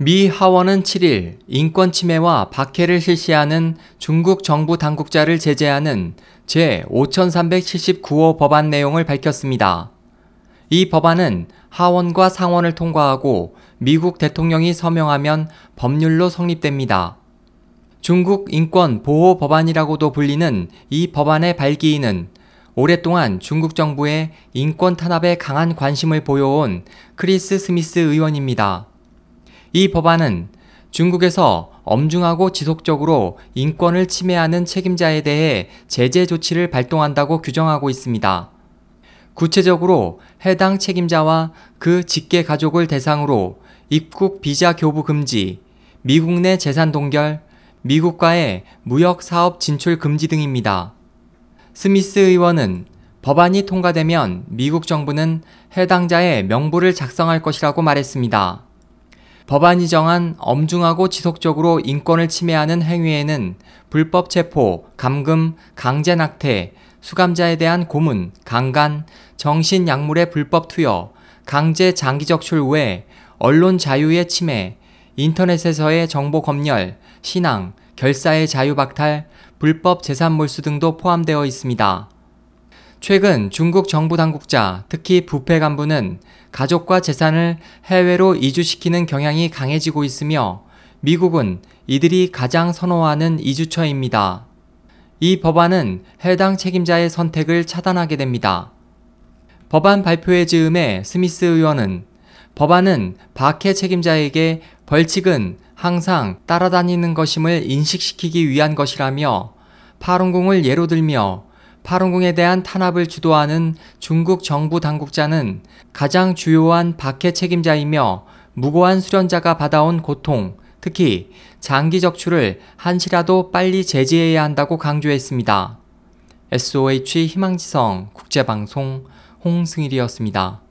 미 하원은 7일 인권 침해와 박해를 실시하는 중국 정부 당국자를 제재하는 제5379호 법안 내용을 밝혔습니다. 이 법안은 하원과 상원을 통과하고 미국 대통령이 서명하면 법률로 성립됩니다. 중국 인권 보호 법안이라고도 불리는 이 법안의 발기인은 오랫동안 중국 정부의 인권 탄압에 강한 관심을 보여온 크리스 스미스 의원입니다. 이 법안은 중국에서 엄중하고 지속적으로 인권을 침해하는 책임자에 대해 제재 조치를 발동한다고 규정하고 있습니다. 구체적으로 해당 책임자와 그 직계 가족을 대상으로 입국 비자 교부 금지, 미국 내 재산 동결, 미국과의 무역 사업 진출 금지 등입니다. 스미스 의원은 법안이 통과되면 미국 정부는 해당자의 명부를 작성할 것이라고 말했습니다. 법안이 정한 엄중하고 지속적으로 인권을 침해하는 행위에는 불법 체포, 감금, 강제 낙태, 수감자에 대한 고문, 강간, 정신 약물의 불법 투여, 강제 장기 적 출 외 언론 자유의 침해, 인터넷에서의 정보 검열, 신앙, 결사의 자유 박탈, 불법 재산 몰수 등도 포함되어 있습니다. 최근 중국 정부 당국자, 특히 부패 간부는 가족과 재산을 해외로 이주시키는 경향이 강해지고 있으며 미국은 이들이 가장 선호하는 이주처입니다. 이 법안은 해당 책임자의 선택을 차단하게 됩니다. 법안 발표의 즈음에 스미스 의원은 법안은 박해 책임자에게 벌칙은 항상 따라다니는 것임을 인식시키기 위한 것이라며 파룬궁을 예로 들며 파룬궁에 대한 탄압을 주도하는 중국 정부 당국자는 가장 주요한 박해 책임자이며 무고한 수련자가 받아온 고통, 특히 장기 적출을 한시라도 빨리 제지해야 한다고 강조했습니다. SOH 희망지성 국제방송 홍승일이었습니다.